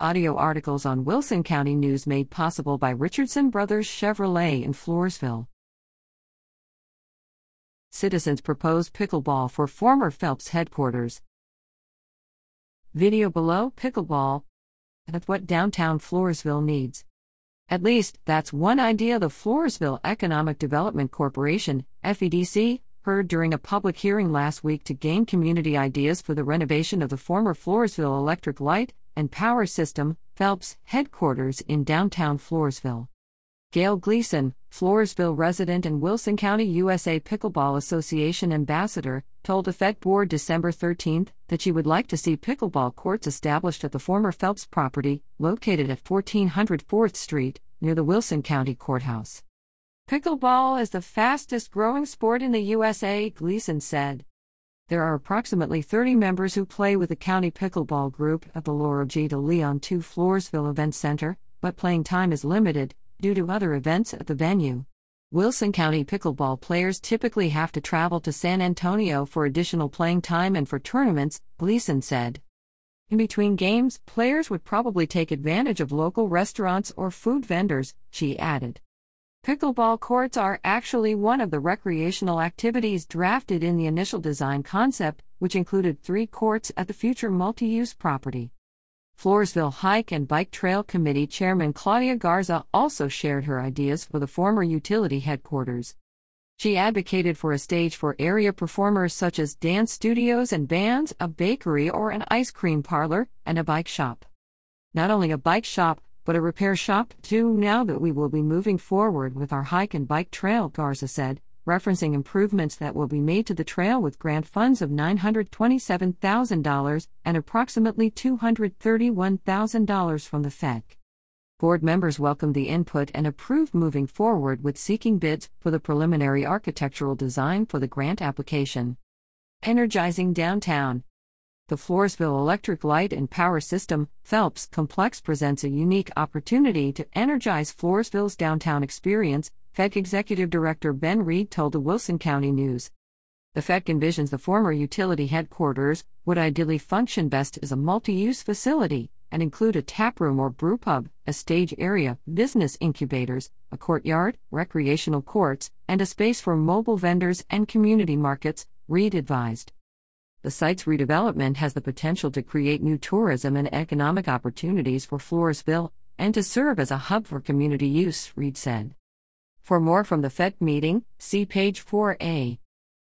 Audio articles on Wilson County News made possible by Richardson Brothers Chevrolet in Floresville. Citizens propose pickleball for former FELPS headquarters. Video below Pickleball. That's what downtown Floresville needs. At least, that's one idea the Floresville Economic Development Corporation, FEDC, heard during a public hearing last week to gain community ideas for the renovation of the former Floresville Electric Light and Power System, FELPS, headquarters in downtown Floresville. Gail Gleason, Floresville resident and Wilson County USA Pickleball Association ambassador, told the Fed board December 13 that she would like to see pickleball courts established at the former FELPS property, located at 1400 4th Street, near the Wilson County Courthouse. Pickleball is the fastest growing sport in the USA, Gleason said. There are approximately 30 members who play with the County Pickleball Group at the Laura G. de Leon 2 Floresville Event Center, but playing time is limited due to other events at the venue. Wilson County pickleball players typically have to travel to San Antonio for additional playing time and for tournaments, Gleason said. In between games, players would probably take advantage of local restaurants or food vendors, she added. Pickleball courts are actually one of the recreational activities drafted in the initial design concept, which included three courts at the future multi use property. Floresville Hike and Bike Trail Committee Chairman Claudia Garza also shared her ideas for the former utility headquarters. She advocated for a stage for area performers such as dance studios and bands, a bakery or an ice cream parlor, and a bike shop. Not only a bike shop, but a repair shop too now that we will be moving forward with our hike and bike trail, Garza said, referencing improvements that will be made to the trail with grant funds of $927,000 and approximately $231,000 from the FEC. Board members welcomed the input and approved moving forward with seeking bids for the preliminary architectural design for the grant application. Energizing downtown. The Floresville Electric Light and Power System, FELPS Complex presents a unique opportunity to energize Floresville's downtown experience, FEC Executive Director Ben Reed told the Wilson County News. The FEC envisions the former utility headquarters would ideally function best as a multi use facility and include a taproom or brewpub, a stage area, business incubators, a courtyard, recreational courts, and a space for mobile vendors and community markets, Reed advised. The site's redevelopment has the potential to create new tourism and economic opportunities for Floresville and to serve as a hub for community use, Reed said. For more from the FEC meeting, see page 4A.